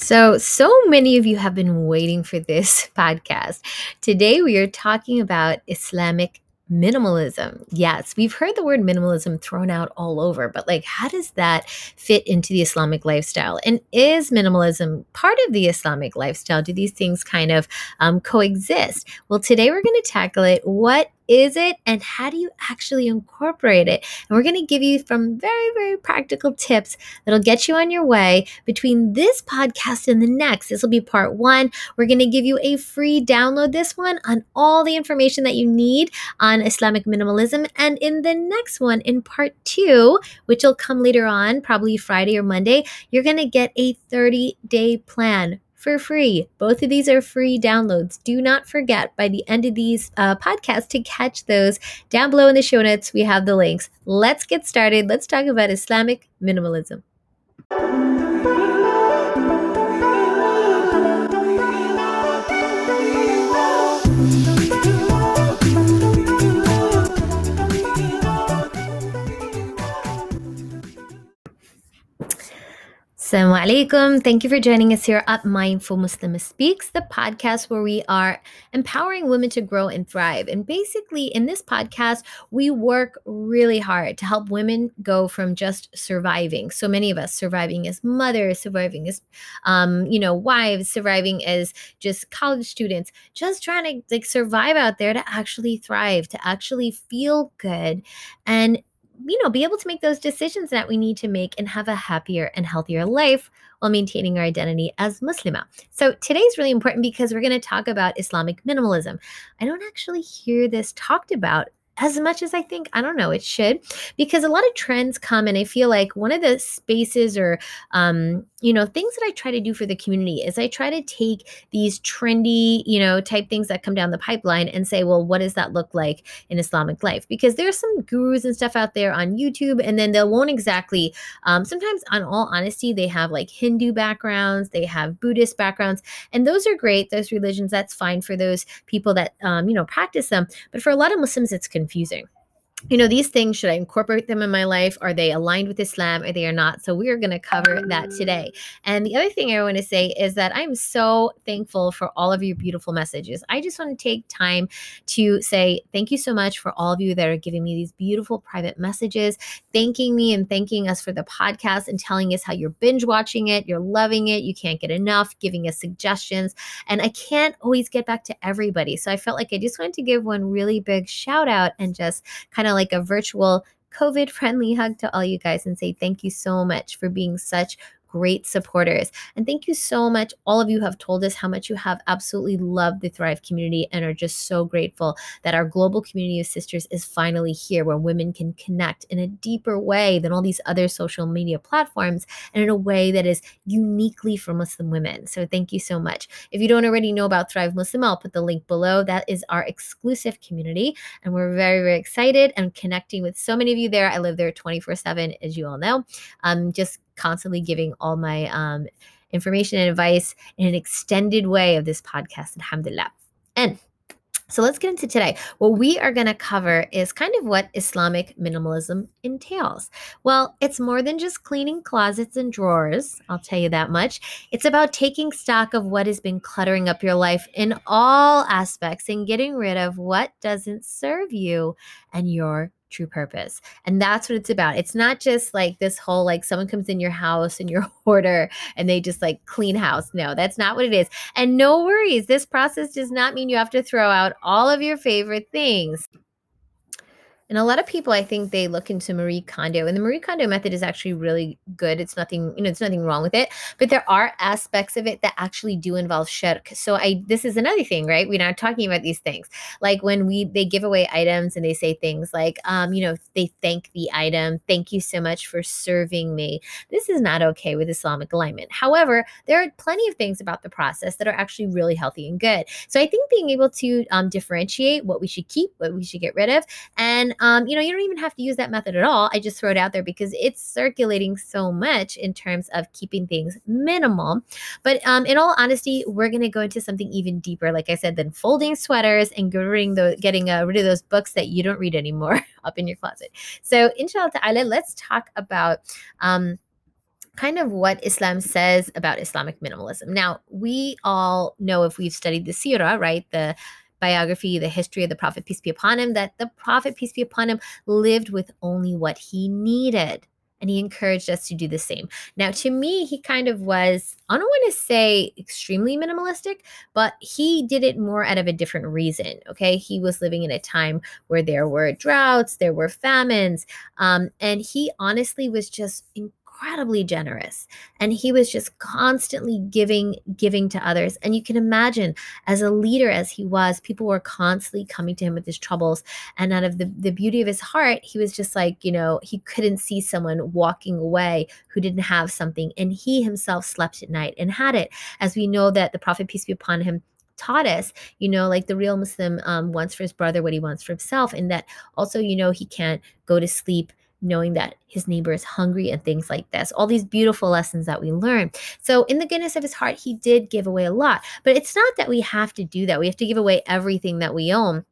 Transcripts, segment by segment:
So, so many of you have been waiting for this podcast. Today, we are talking about Islamic minimalism. Yes, we've heard the word minimalism thrown out all over, but like, how does that fit into the Islamic lifestyle? And is minimalism part of the Islamic lifestyle? Do these things kind of um, coexist? Well, today we're going to tackle it. What is it and how do you actually incorporate it? And we're going to give you some very, very practical tips that'll get you on your way between this podcast and the next. This will be part one. We're going to give you a free download this one on all the information that you need on Islamic minimalism. And in the next one, in part two, which will come later on, probably Friday or Monday, you're going to get a 30 day plan for free. Both of these are free downloads. Do not forget by the end of these uh, podcasts to catch those. Down below in the show notes, we have the links. Let's get started. Let's talk about Islamic minimalism. Assalamu alaikum. Thank you for joining us here at Mindful Muslim Speaks, the podcast where we are empowering women to grow and thrive. And basically, in this podcast, we work really hard to help women go from just surviving. So many of us surviving as mothers, surviving as, um, you know, wives, surviving as just college students, just trying to like survive out there to actually thrive, to actually feel good. And you know, be able to make those decisions that we need to make and have a happier and healthier life while maintaining our identity as Muslima. So today's really important because we're going to talk about Islamic minimalism. I don't actually hear this talked about as much as I think, I don't know, it should, because a lot of trends come, and I feel like one of the spaces or, um, you know, things that I try to do for the community is I try to take these trendy, you know, type things that come down the pipeline and say, well, what does that look like in Islamic life? Because there's some gurus and stuff out there on YouTube, and then they won't exactly, um, sometimes, on all honesty, they have like Hindu backgrounds, they have Buddhist backgrounds, and those are great. Those religions, that's fine for those people that, um, you know, practice them. But for a lot of Muslims, it's confusing confusing you know these things should i incorporate them in my life? Are they aligned with islam? Or they are not? So we are going to cover that today. And the other thing i want to say is that i'm so thankful for all of your beautiful messages. I just want to take time to say thank you so much for all of you that are giving me these beautiful private messages thanking me and thanking us for the podcast and telling us how you're binge watching it you're loving it you can't get enough giving us suggestions. And i can't always get back to everybody. So i felt like i just wanted to give one really big shout out and just kind of of like a virtual COVID friendly hug to all you guys and say thank you so much for being such great supporters. And thank you so much. All of you have told us how much you have absolutely loved the Thrive community and are just so grateful that our global community of sisters is finally here where women can connect in a deeper way than all these other social media platforms and in a way that is uniquely for Muslim women. So thank you so much. If you don't already know about Thrive Muslim, I'll put the link below. That is our exclusive community. And we're very, very excited and connecting with so many of you there. I live there 24 7, as you all know. Um, just constantly giving all my um, information and advice in an extended way of this podcast, alhamdulillah. And so let's get into today. What we are going to cover is kind of what Islamic minimalism entails. Well, it's more than just cleaning closets and drawers, I'll tell you that much. It's about taking stock of what has been cluttering up your life in all aspects and getting rid of what doesn't serve you and your true purpose. And that's what it's about. It's not just like this whole like someone comes in your house and you're hoarder and they just like clean house. No, that's not what it is. And no worries, this process does not mean you have to throw out all of your favorite things. And a lot of people, I think, they look into Marie Kondo, and the Marie Kondo method is actually really good. It's nothing, you know, it's nothing wrong with it, but there are aspects of it that actually do involve shirk. So I, this is another thing, right? We're not talking about these things, like when we they give away items and they say things like, um, you know, they thank the item, thank you so much for serving me. This is not okay with Islamic alignment. However, there are plenty of things about the process that are actually really healthy and good. So I think being able to um, differentiate what we should keep, what we should get rid of, and um, you know, you don't even have to use that method at all. I just throw it out there because it's circulating so much in terms of keeping things minimal. But um, in all honesty, we're going to go into something even deeper, like I said, than folding sweaters and getting, the, getting uh, rid of those books that you don't read anymore up in your closet. So, inshallah ta'ala, let's talk about. Um, kind of what Islam says about Islamic minimalism. Now, we all know if we've studied the Sirah, right, the biography, the history of the Prophet, peace be upon him, that the Prophet, peace be upon him, lived with only what he needed. And he encouraged us to do the same. Now, to me, he kind of was, I don't want to say extremely minimalistic, but he did it more out of a different reason. Okay. He was living in a time where there were droughts, there were famines. Um, and he honestly was just incredibly generous and he was just constantly giving giving to others. And you can imagine as a leader as he was people were constantly coming to him with his troubles. And out of the, the beauty of his heart he was just like you know he couldn't see someone walking away who didn't have something. And he himself slept at night and had it. As we know that the prophet peace be upon him taught us, you know, like the real Muslim um, wants for his brother what he wants for himself, and that also, you know, he can't go to sleep knowing that his neighbor is hungry and things like this. All these beautiful lessons that we learn. So, in the goodness of his heart, he did give away a lot. But it's not that we have to do that. We have to give away everything that we own.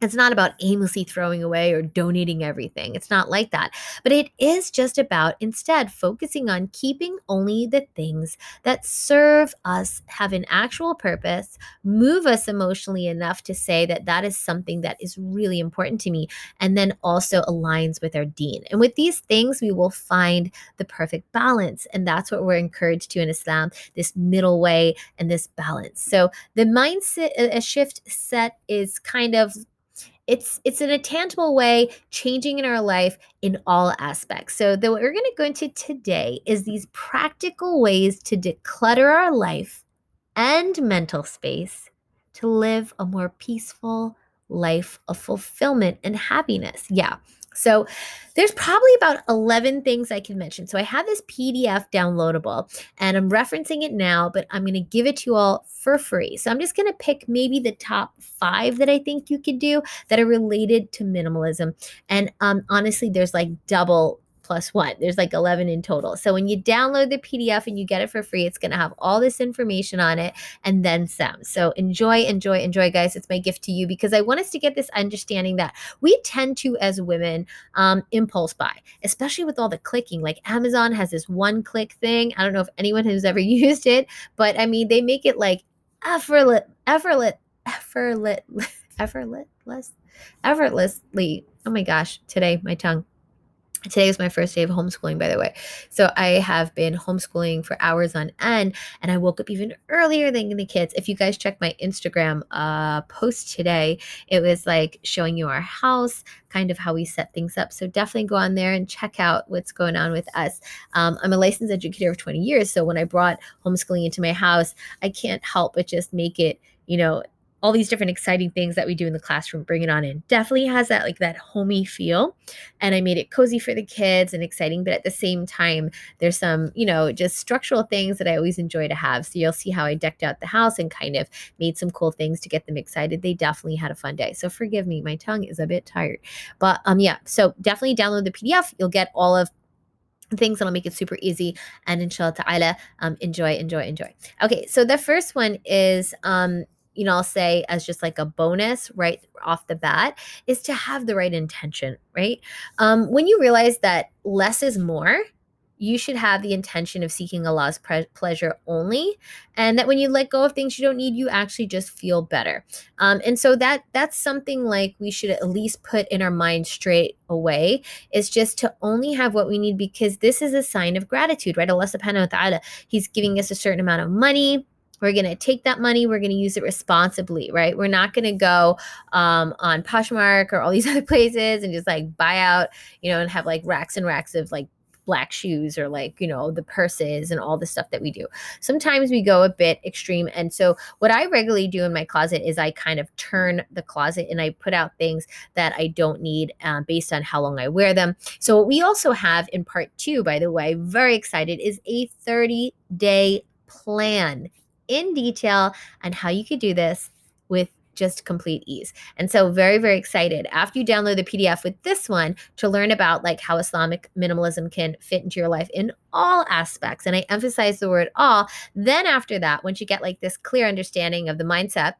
It's not about aimlessly throwing away or donating everything. It's not like that. But it is just about instead focusing on keeping only the things that serve us, have an actual purpose, move us emotionally enough to say that that is something that is really important to me, and then also aligns with our deen. And with these things, we will find the perfect balance. And that's what we're encouraged to in Islam this middle way and this balance. So the mindset, a shift set is kind of it's it's in a tangible way changing in our life in all aspects. So the what we're going to go into today is these practical ways to declutter our life and mental space to live a more peaceful life of fulfillment and happiness. Yeah so there's probably about 11 things I can mention. So I have this PDF downloadable and I'm referencing it now, but I'm going to give it to you all for free. So I'm just going to pick maybe the top five that I think you could do that are related to minimalism. And um, honestly, there's like double plus one. There's like 11 in total. So when you download the PDF and you get it for free, it's going to have all this information on it and then some. So enjoy, enjoy, enjoy, guys. It's my gift to you because I want us to get this understanding that we tend to, as women, um, impulse buy, especially with all the clicking. Like Amazon has this one click thing. I don't know if anyone has ever used it, but I mean, they make it like effortless, effortless, effortless, effortless, effortlessly. Oh my gosh, today my tongue Today was my first day of homeschooling, by the way. So I have been homeschooling for hours on end, and I woke up even earlier than the kids. If you guys check my Instagram uh, post today, it was like showing you our house, kind of how we set things up. So definitely go on there and check out what's going on with us. Um, I'm a licensed educator of 20 years, so when I brought homeschooling into my house, I can't help but just make it, you know, all these different exciting things that we do in the classroom bring it on in. Definitely has that like that homey feel and i made it cozy for the kids and exciting but at the same time there's some you know just structural things that i always enjoy to have. So you'll see how i decked out the house and kind of made some cool things to get them excited. They definitely had a fun day. So forgive me my tongue is a bit tired. But um yeah so definitely download the pdf you'll get all of things that'll make it super easy. And inshallah ta'ala um, enjoy enjoy enjoy. Okay so the first one is um you know, I'll say as just like a bonus right off the bat is to have the right intention, right? Um, when you realize that less is more, you should have the intention of seeking Allah's pre- pleasure only, and that when you let go of things you don't need, you actually just feel better. Um, and so that that's something like we should at least put in our mind straight away is just to only have what we need because this is a sign of gratitude, right? Allah Subhanahu wa Taala, He's giving us a certain amount of money we're going to take that money, we're going to use it responsibly, right? We're not going to go um, on Poshmark or all these other places and just like buy out, you know, and have like racks and racks of like black shoes or like you know the purses and all the stuff that we do. Sometimes we go a bit extreme and so what i regularly do in my closet is i kind of turn the closet and i put out things that i don't need uh, based on how long i wear them. So what we also have in part two by the way very excited is a 30 day plan in detail on how you could do this with just complete ease. And so very very excited after you download the PDF with this one to learn about like how Islamic minimalism can fit into your life in all aspects and I emphasize the word all. Then after that once you get like this clear understanding of the mindset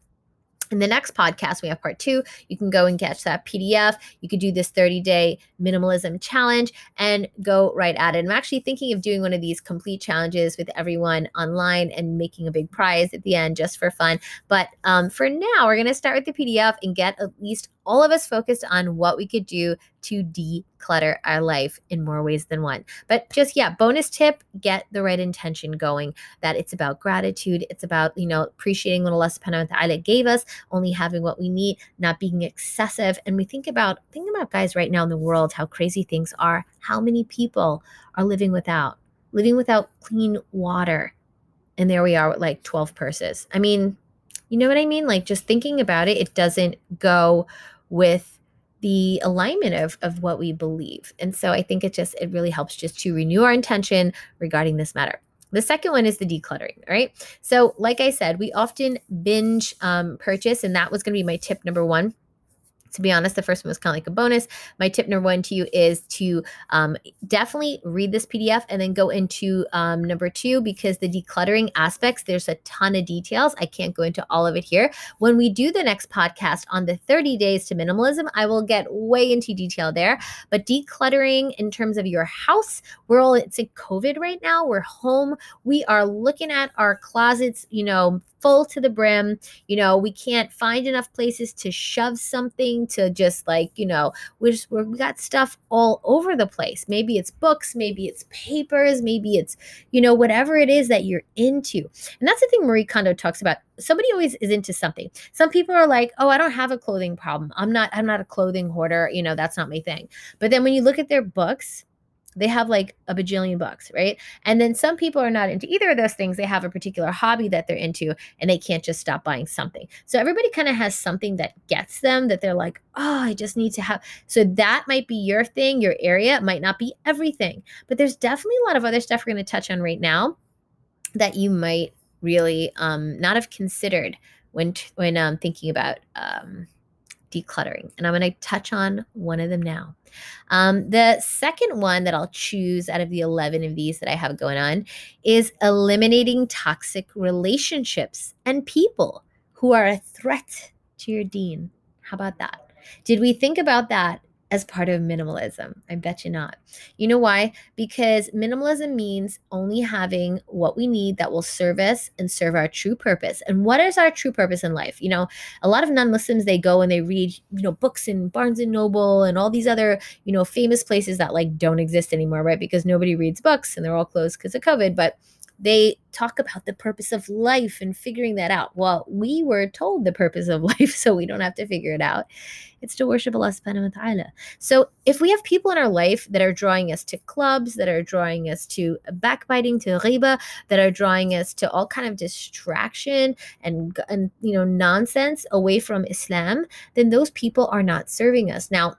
in the next podcast, we have part two. You can go and catch that PDF. You could do this 30 day minimalism challenge and go right at it. I'm actually thinking of doing one of these complete challenges with everyone online and making a big prize at the end just for fun. But um, for now, we're going to start with the PDF and get at least all of us focused on what we could do to declutter our life in more ways than one. But just, yeah, bonus tip get the right intention going that it's about gratitude. It's about, you know, appreciating what Allah subhanahu wa ta'ala gave us, only having what we need, not being excessive. And we think about, think about guys right now in the world, how crazy things are, how many people are living without, living without clean water. And there we are with like 12 purses. I mean, you know what I mean? Like just thinking about it, it doesn't go with the alignment of, of what we believe. And so I think it just, it really helps just to renew our intention regarding this matter. The second one is the decluttering, right? So, like I said, we often binge um, purchase, and that was going to be my tip number one to be honest, the first one was kind of like a bonus. My tip number one to you is to um, definitely read this PDF and then go into um, number two because the decluttering aspects, there's a ton of details. I can't go into all of it here. When we do the next podcast on the 30 days to minimalism, I will get way into detail there. But decluttering in terms of your house, we're all, it's in COVID right now. We're home. We are looking at our closets, you know, full to the brim. You know, we can't find enough places to shove something to just like, you know, we just we got stuff all over the place. Maybe it's books, maybe it's papers, maybe it's, you know, whatever it is that you're into. And that's the thing Marie Kondo talks about. Somebody always is into something. Some people are like, "Oh, I don't have a clothing problem. I'm not I'm not a clothing hoarder, you know, that's not my thing." But then when you look at their books, they have like a bajillion bucks, right? And then some people are not into either of those things. They have a particular hobby that they're into and they can't just stop buying something. So everybody kind of has something that gets them that they're like, oh, I just need to have. So that might be your thing, your area. It might not be everything, but there's definitely a lot of other stuff we're going to touch on right now that you might really um, not have considered when when um, thinking about um, decluttering. And I'm going to touch on one of them now. Um, the second one that I'll choose out of the 11 of these that I have going on is eliminating toxic relationships and people who are a threat to your deen. How about that? Did we think about that as part of minimalism. I bet you not. You know why? Because minimalism means only having what we need that will serve us and serve our true purpose. And what is our true purpose in life? You know, a lot of non-Muslims they go and they read, you know, books in Barnes and Noble and all these other, you know, famous places that like don't exist anymore, right? Because nobody reads books and they're all closed because of COVID, but they talk about the purpose of life and figuring that out. Well, we were told the purpose of life, so we don't have to figure it out. It's to worship Allah subhanahu wa ta'ala. So if we have people in our life that are drawing us to clubs, that are drawing us to backbiting, to riba, that are drawing us to all kind of distraction and, and you know nonsense away from Islam, then those people are not serving us. Now,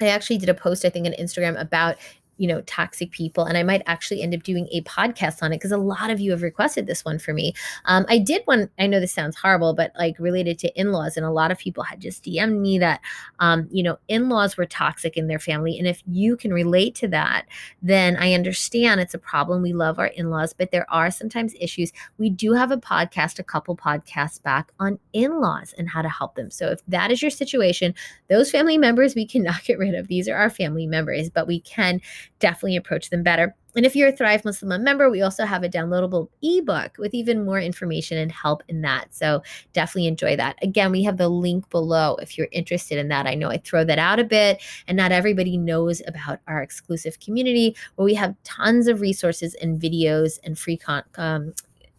I actually did a post, I think, on Instagram about you know, toxic people. And I might actually end up doing a podcast on it because a lot of you have requested this one for me. Um, I did one, I know this sounds horrible, but like related to in laws. And a lot of people had just DM'd me that, um, you know, in laws were toxic in their family. And if you can relate to that, then I understand it's a problem. We love our in laws, but there are sometimes issues. We do have a podcast, a couple podcasts back on in laws and how to help them. So if that is your situation, those family members we cannot get rid of. These are our family members, but we can definitely approach them better. And if you're a Thrive Muslim member, we also have a downloadable ebook with even more information and help in that. So definitely enjoy that. Again, we have the link below if you're interested in that. I know I throw that out a bit, and not everybody knows about our exclusive community where we have tons of resources and videos and free con- um,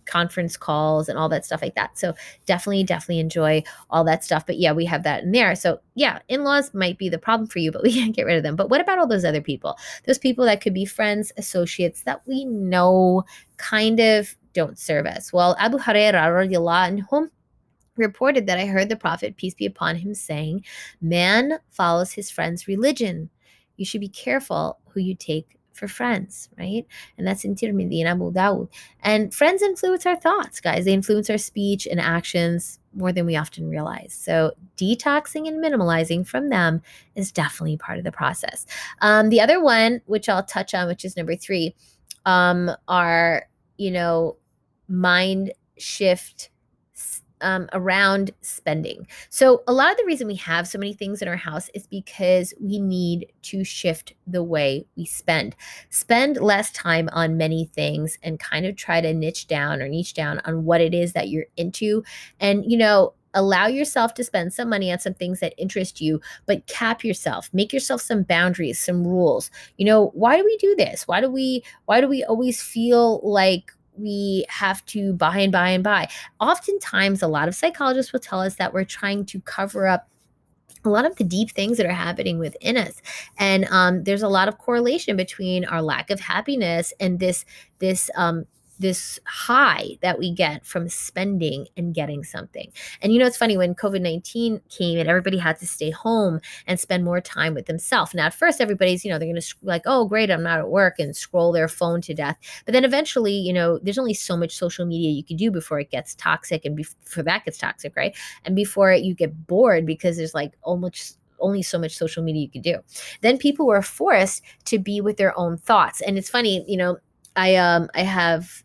conference calls and all that stuff like that. So definitely, definitely enjoy all that stuff. But yeah, we have that in there. So yeah, in laws might be the problem for you, but we can't get rid of them. But what about all those other people? Those people that could be friends, associates that we know kind of don't serve us. Well, Abu Hurairah reported that I heard the Prophet, peace be upon him, saying, Man follows his friend's religion. You should be careful who you take for friends, right? And that's in Tirmidhi and Abu Dawud. And friends influence our thoughts, guys. They influence our speech and actions more than we often realize. So detoxing and minimalizing from them is definitely part of the process. Um, the other one, which I'll touch on, which is number three, um, are, you know, mind shift um, around spending. So, a lot of the reason we have so many things in our house is because we need to shift the way we spend. Spend less time on many things and kind of try to niche down or niche down on what it is that you're into. And, you know, allow yourself to spend some money on some things that interest you but cap yourself make yourself some boundaries some rules you know why do we do this why do we why do we always feel like we have to buy and buy and buy. Oftentimes, a lot of psychologists will tell us that we're trying to cover up a lot of the deep things that are happening within us and um, there's a lot of correlation between our lack of happiness and this this um, this high that we get from spending and getting something. And you know, it's funny when COVID 19 came and everybody had to stay home and spend more time with themselves. Now, at first, everybody's, you know, they're going to like, oh, great, I'm not at work and scroll their phone to death. But then eventually, you know, there's only so much social media you can do before it gets toxic and before that gets toxic, right? And before you get bored because there's like almost only so much social media you could do. Then people were forced to be with their own thoughts. And it's funny, you know, I um I have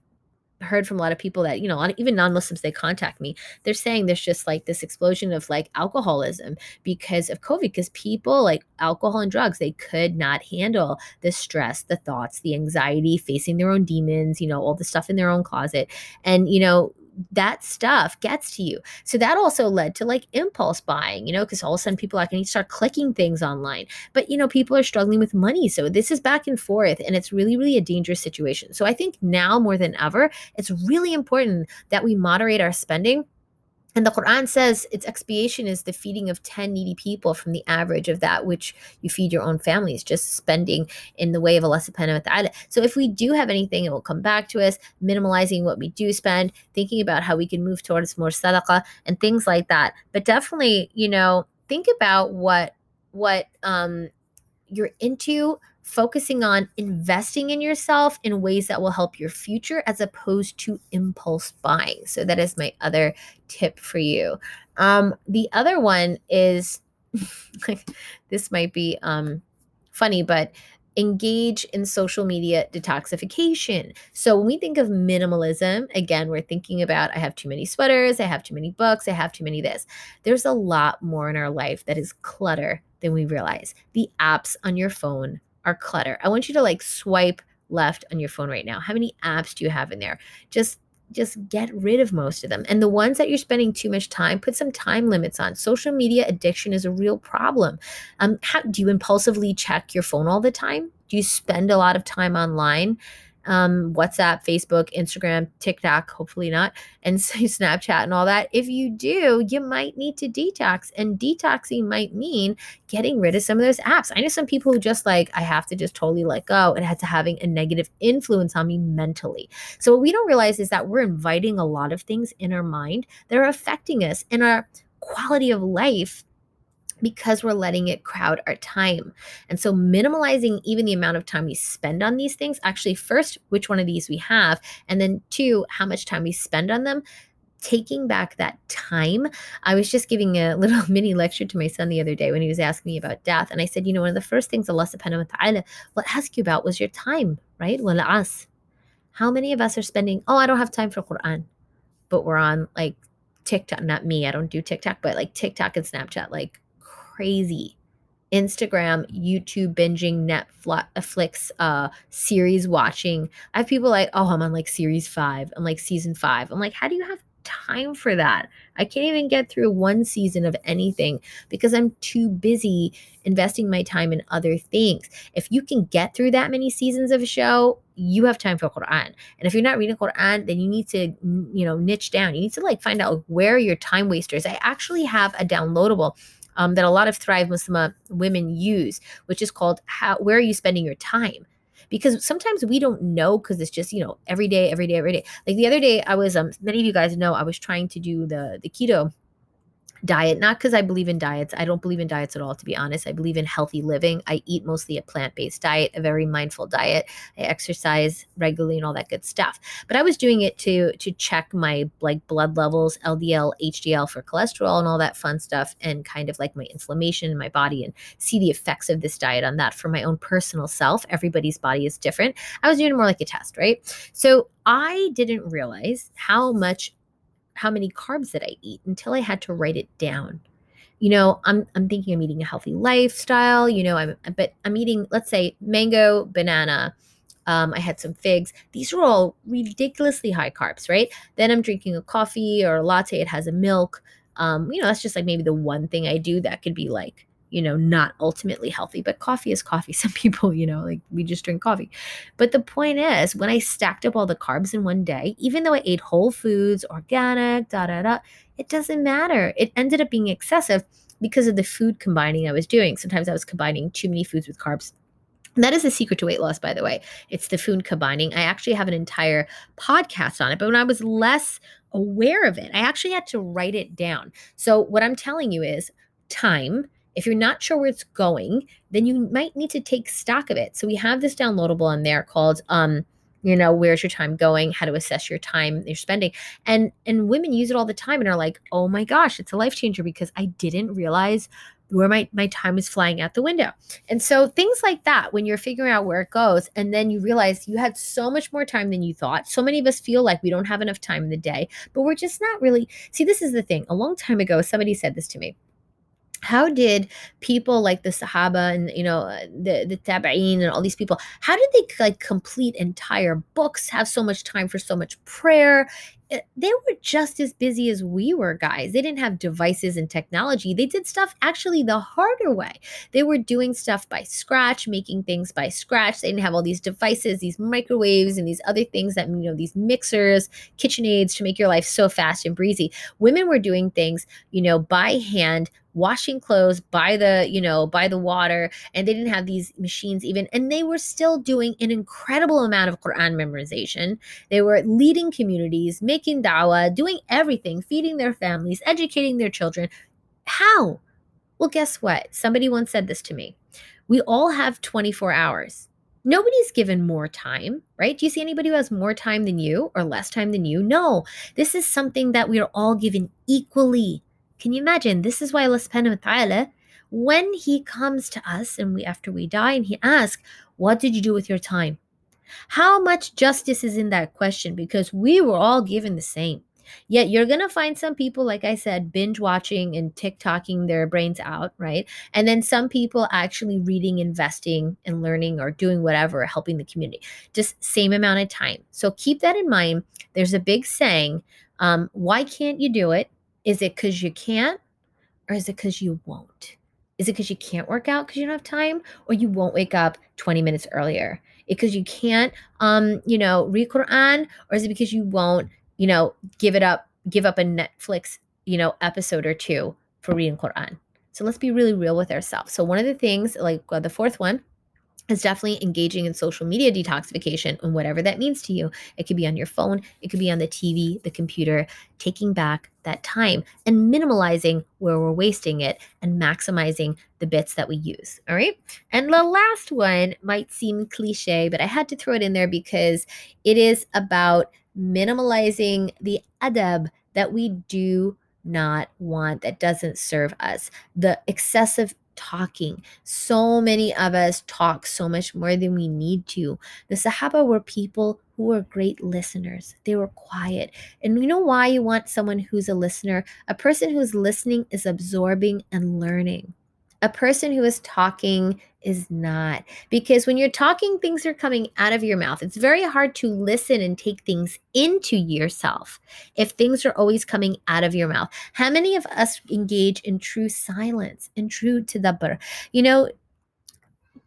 heard from a lot of people that you know even non-muslims they contact me. They're saying there's just like this explosion of like alcoholism because of covid because people like alcohol and drugs they could not handle the stress the thoughts the anxiety facing their own demons you know all the stuff in their own closet. And you know that stuff gets to you. So that also led to like impulse buying, you know, because all of a sudden people are going to start clicking things online. But, you know, people are struggling with money. So this is back and forth and it's really, really a dangerous situation. So I think now more than ever, it's really important that we moderate our spending and the Quran says its expiation is the feeding of 10 needy people from the average of that which you feed your own families, just spending in the way of Allah subhanahu wa ta'ala. So if we do have anything, it will come back to us, minimalizing what we do spend, thinking about how we can move towards more sadaqah and things like that. But definitely, you know, think about what what um you're into focusing on investing in yourself in ways that will help your future as opposed to impulse buying. So that is my other tip for you. Um, the other one is this might be um, funny, but engage in social media detoxification. So when we think of minimalism, again, we're thinking about I have too many sweaters, I have too many books, I have too many this. There's a lot more in our life that is clutter than we realize. The apps on your phone are clutter. I want you to like swipe left on your phone right now. How many apps do you have in there? Just just get rid of most of them. And the ones that you're spending too much time, put some time limits on. Social media addiction is a real problem. Um, how, do you impulsively check your phone all the time? Do you spend a lot of time online? Um, WhatsApp, Facebook, Instagram, TikTok, hopefully not, and Snapchat and all that. If you do, you might need to detox. And detoxing might mean getting rid of some of those apps. I know some people who just like, I have to just totally let go. It has to having a negative influence on me mentally. So what we don't realize is that we're inviting a lot of things in our mind that are affecting us and our quality of life because we're letting it crowd our time. And so, minimalizing even the amount of time we spend on these things, actually, first, which one of these we have, and then two, how much time we spend on them. Taking back that time. I was just giving a little mini lecture to my son the other day when he was asking me about death. And I said, you know, one of the first things Allah subhanahu wa ta'ala will ask you about was your time, right? Well, us. How many of us are spending, oh, I don't have time for Quran, but we're on like TikTok, not me, I don't do TikTok, but like TikTok and Snapchat, like crazy. Instagram, YouTube binging, Netflix uh, series watching. I have people like, oh, I'm on like series five. I'm like season five. I'm like, how do you have time for that? I can't even get through one season of anything because I'm too busy investing my time in other things. If you can get through that many seasons of a show, you have time for Quran. And if you're not reading Quran, then you need to, you know, niche down. You need to like find out where your time wasters. I actually have a downloadable um, that a lot of Thrive Muslim women use, which is called how where are you spending your time? Because sometimes we don't know because it's just, you know, every day, every day, every day. Like the other day, I was um many of you guys know I was trying to do the the keto diet not because i believe in diets i don't believe in diets at all to be honest. I believe in healthy living. I eat mostly a plant-based diet a very mindful diet. I exercise regularly and all that good stuff. But i was doing it to to check my like blood levels ldl hdl for cholesterol and all that fun stuff and kind of like my inflammation in my body and see the effects of this diet on that for my own personal self. Everybody's body is different. I was doing more like a test right? So i didn't realize how much how many carbs that I eat until I had to write it down. You know, I'm I'm thinking I'm eating a healthy lifestyle, you know, I'm but I'm eating let's say mango, banana, um, I had some figs. These are all ridiculously high carbs, right? Then I'm drinking a coffee or a latte. It has a milk. Um, you know, that's just like maybe the one thing I do that could be like, you know, not ultimately healthy, but coffee is coffee. Some people, you know, like we just drink coffee. But the point is, when I stacked up all the carbs in one day, even though I ate whole foods, organic, da da da, it doesn't matter. It ended up being excessive because of the food combining I was doing. Sometimes I was combining too many foods with carbs that is the secret to weight loss, by the way. It's the food combining. I actually have an entire podcast on it, but when I was less aware of it, I actually had to write it down. So, what I'm telling you is time. If you're not sure where it's going, then you might need to take stock of it. So, we have this downloadable on there called, um, you know where's your time going how to assess your time you're spending and and women use it all the time and are like oh my gosh it's a life changer because i didn't realize where my, my time is flying out the window. And so things like that, when you're figuring out where it goes, and then you realize you had so much more time than you thought. So many of us feel like we don't have enough time in the day, but we're just not really. See, this is the thing. A long time ago, somebody said this to me how did people like the sahaba and you know uh, the the tabi'in and all these people how did they like complete entire books have so much time for so much prayer Eh, they were just as busy as we were, guys. They didn't have devices and technology. They did stuff actually the harder way. They were doing stuff by scratch, making things by scratch. They didn't have all these devices, these microwaves, and these other things that, you know, these mixers, KitchenAids to make your life so fast and breezy. Women were doing things, you know, by hand washing clothes by the you know by the water and they didn't have these machines even and they were still doing an incredible amount of quran memorization they were leading communities making dawah doing everything feeding their families educating their children how well guess what somebody once said this to me we all have 24 hours Nobody's given more time, right? Do you see anybody who has more time than you or less time than you? No. This is something that we are all given equally. Can you imagine? This is why Allah when He comes to us and we after we die and He asks, What did you do with your time? How much justice is in that question? Because we were all given the same. Yet you're going to find some people, like I said, binge watching and TikToking their brains out, right? And then some people actually reading, investing, and learning or doing whatever, helping the community. Just same amount of time. So keep that in mind. There's a big saying um, why can't you do it? Is it because you can't or is it because you won't? Is it because you can't work out because you don't have time or you won't wake up 20 minutes earlier? Because you can't, um, you know, read Quran or is it because you won't, you know, give it up, give up a Netflix, you know, episode or two for reading Quran? So let's be really real with ourselves. So one of the things, like uh, the fourth one, is definitely engaging in social media detoxification and whatever that means to you. It could be on your phone, it could be on the TV, the computer, taking back that time and minimalizing where we're wasting it and maximizing the bits that we use. All right. And the last one might seem cliche, but I had to throw it in there because it is about minimalizing the adab that we do not want that doesn't serve us. The excessive talking. So many of us talk so much more than we need to. The Sahaba were people who were great listeners. They were quiet. And you know why you want someone who's a listener? A person who's listening is absorbing and learning. A person who is talking is not. Because when you're talking, things are coming out of your mouth. It's very hard to listen and take things into yourself if things are always coming out of your mouth. How many of us engage in true silence and true tadabbur? You know,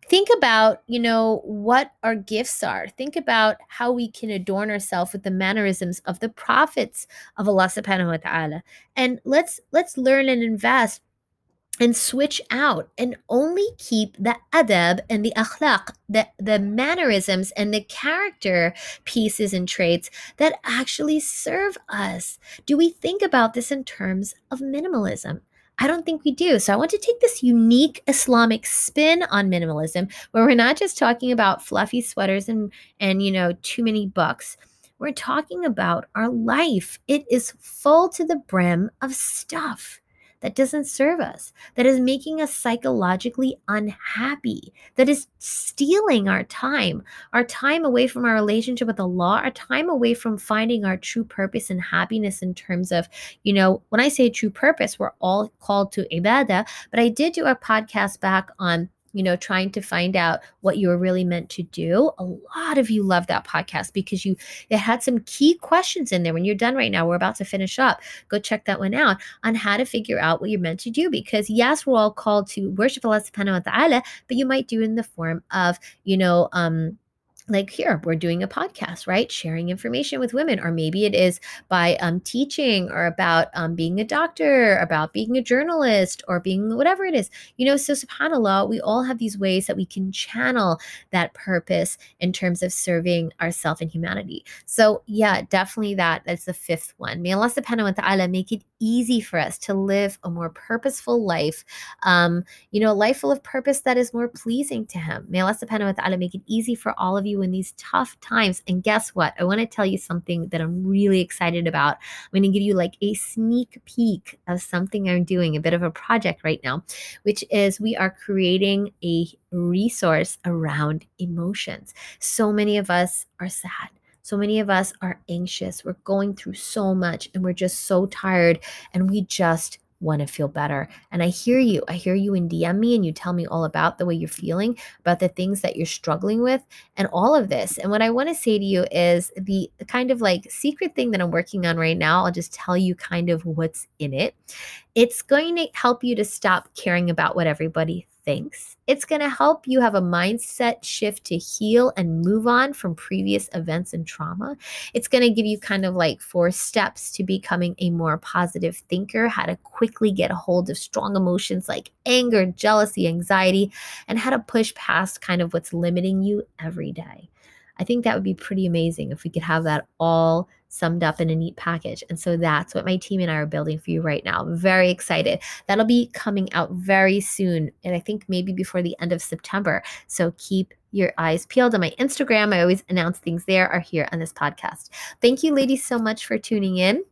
think about you know what our gifts are think about how we can adorn ourselves with the mannerisms of the prophets of allah subhanahu wa ta'ala and let's let's learn and invest and switch out and only keep the adab and the akhlaq, the, the mannerisms and the character pieces and traits that actually serve us. Do we think about this in terms of minimalism? I don't think we do. So I want to take this unique Islamic spin on minimalism where we're not just talking about fluffy sweaters and and you know too many books. We're talking about our life. It is full to the brim of stuff that doesn't serve us, that is making us psychologically unhappy, that is stealing our time, our time away from our relationship with Allah, our time away from finding our true purpose and happiness in terms of, you know, when I say true purpose, we're all called to ibadah, but I did do a podcast back on you know, trying to find out what you were really meant to do. A lot of you love that podcast because you it had some key questions in there. When you're done right now, we're about to finish up. Go check that one out on how to figure out what you're meant to do. Because yes, we're all called to worship Allah subhanahu wa ta'ala, but you might do it in the form of, you know, um, like here we're doing a podcast right? Sharing information with women or maybe it is by um, teaching or about um, being a doctor about being a journalist or being whatever it is. You know so subhanallah we all have these ways that we can channel that purpose in terms of serving ourself and humanity. So yeah definitely that that's the fifth one. May allah subhanahu wa ta'ala make it easy for us to live a more purposeful life um, you know a life full of purpose that is more pleasing to him may allah subhanahu wa ta'ala make it easy for all of you in these tough times. And guess what? I want to tell you something that I'm really excited about. I'm going to give you like a sneak peek of something I'm doing, a bit of a project right now, which is we are creating a resource around emotions. So many of us are sad. So many of us are anxious. We're going through so much and we're just so tired and we just want to feel better. And I hear you. I hear you in DM me and you tell me all about the way you're feeling, about the things that you're struggling with, and all of this. And what I want to say to you is the kind of like secret thing that I'm working on right now. I'll just tell you kind of what's in it. It's going to help you to stop caring about what everybody thinks. It's going to help you have a mindset shift to heal and move on from previous events and trauma. It's going to give you kind of like four steps to becoming a more positive thinker, how to quickly get a hold of strong emotions like anger, jealousy, anxiety, and how to push past kind of what's limiting you every day. I think that would be pretty amazing if we could have that all summed up in a neat package. And so that's what my team and I are building for you right now. Very excited. That'll be coming out very soon. And I think maybe before the end of September. So keep your eyes peeled on my Instagram. I always announce things there are here on this podcast. Thank you, ladies, so much for tuning in.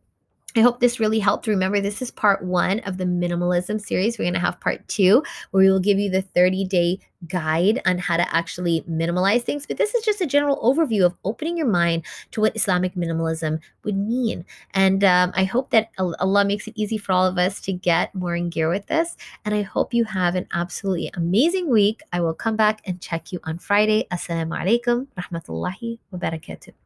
I hope this really helped. Remember, this is part one of the minimalism series. We're going to have part two where we will give you the 30 day guide on how to actually minimalize things. But this is just a general overview of opening your mind to what Islamic minimalism would mean. And um, I hope that Allah makes it easy for all of us to get more in gear with this. And I hope you have an absolutely amazing week. I will come back and check you on Friday. Assalamu alaikum rahmatullahi wa barakatuh.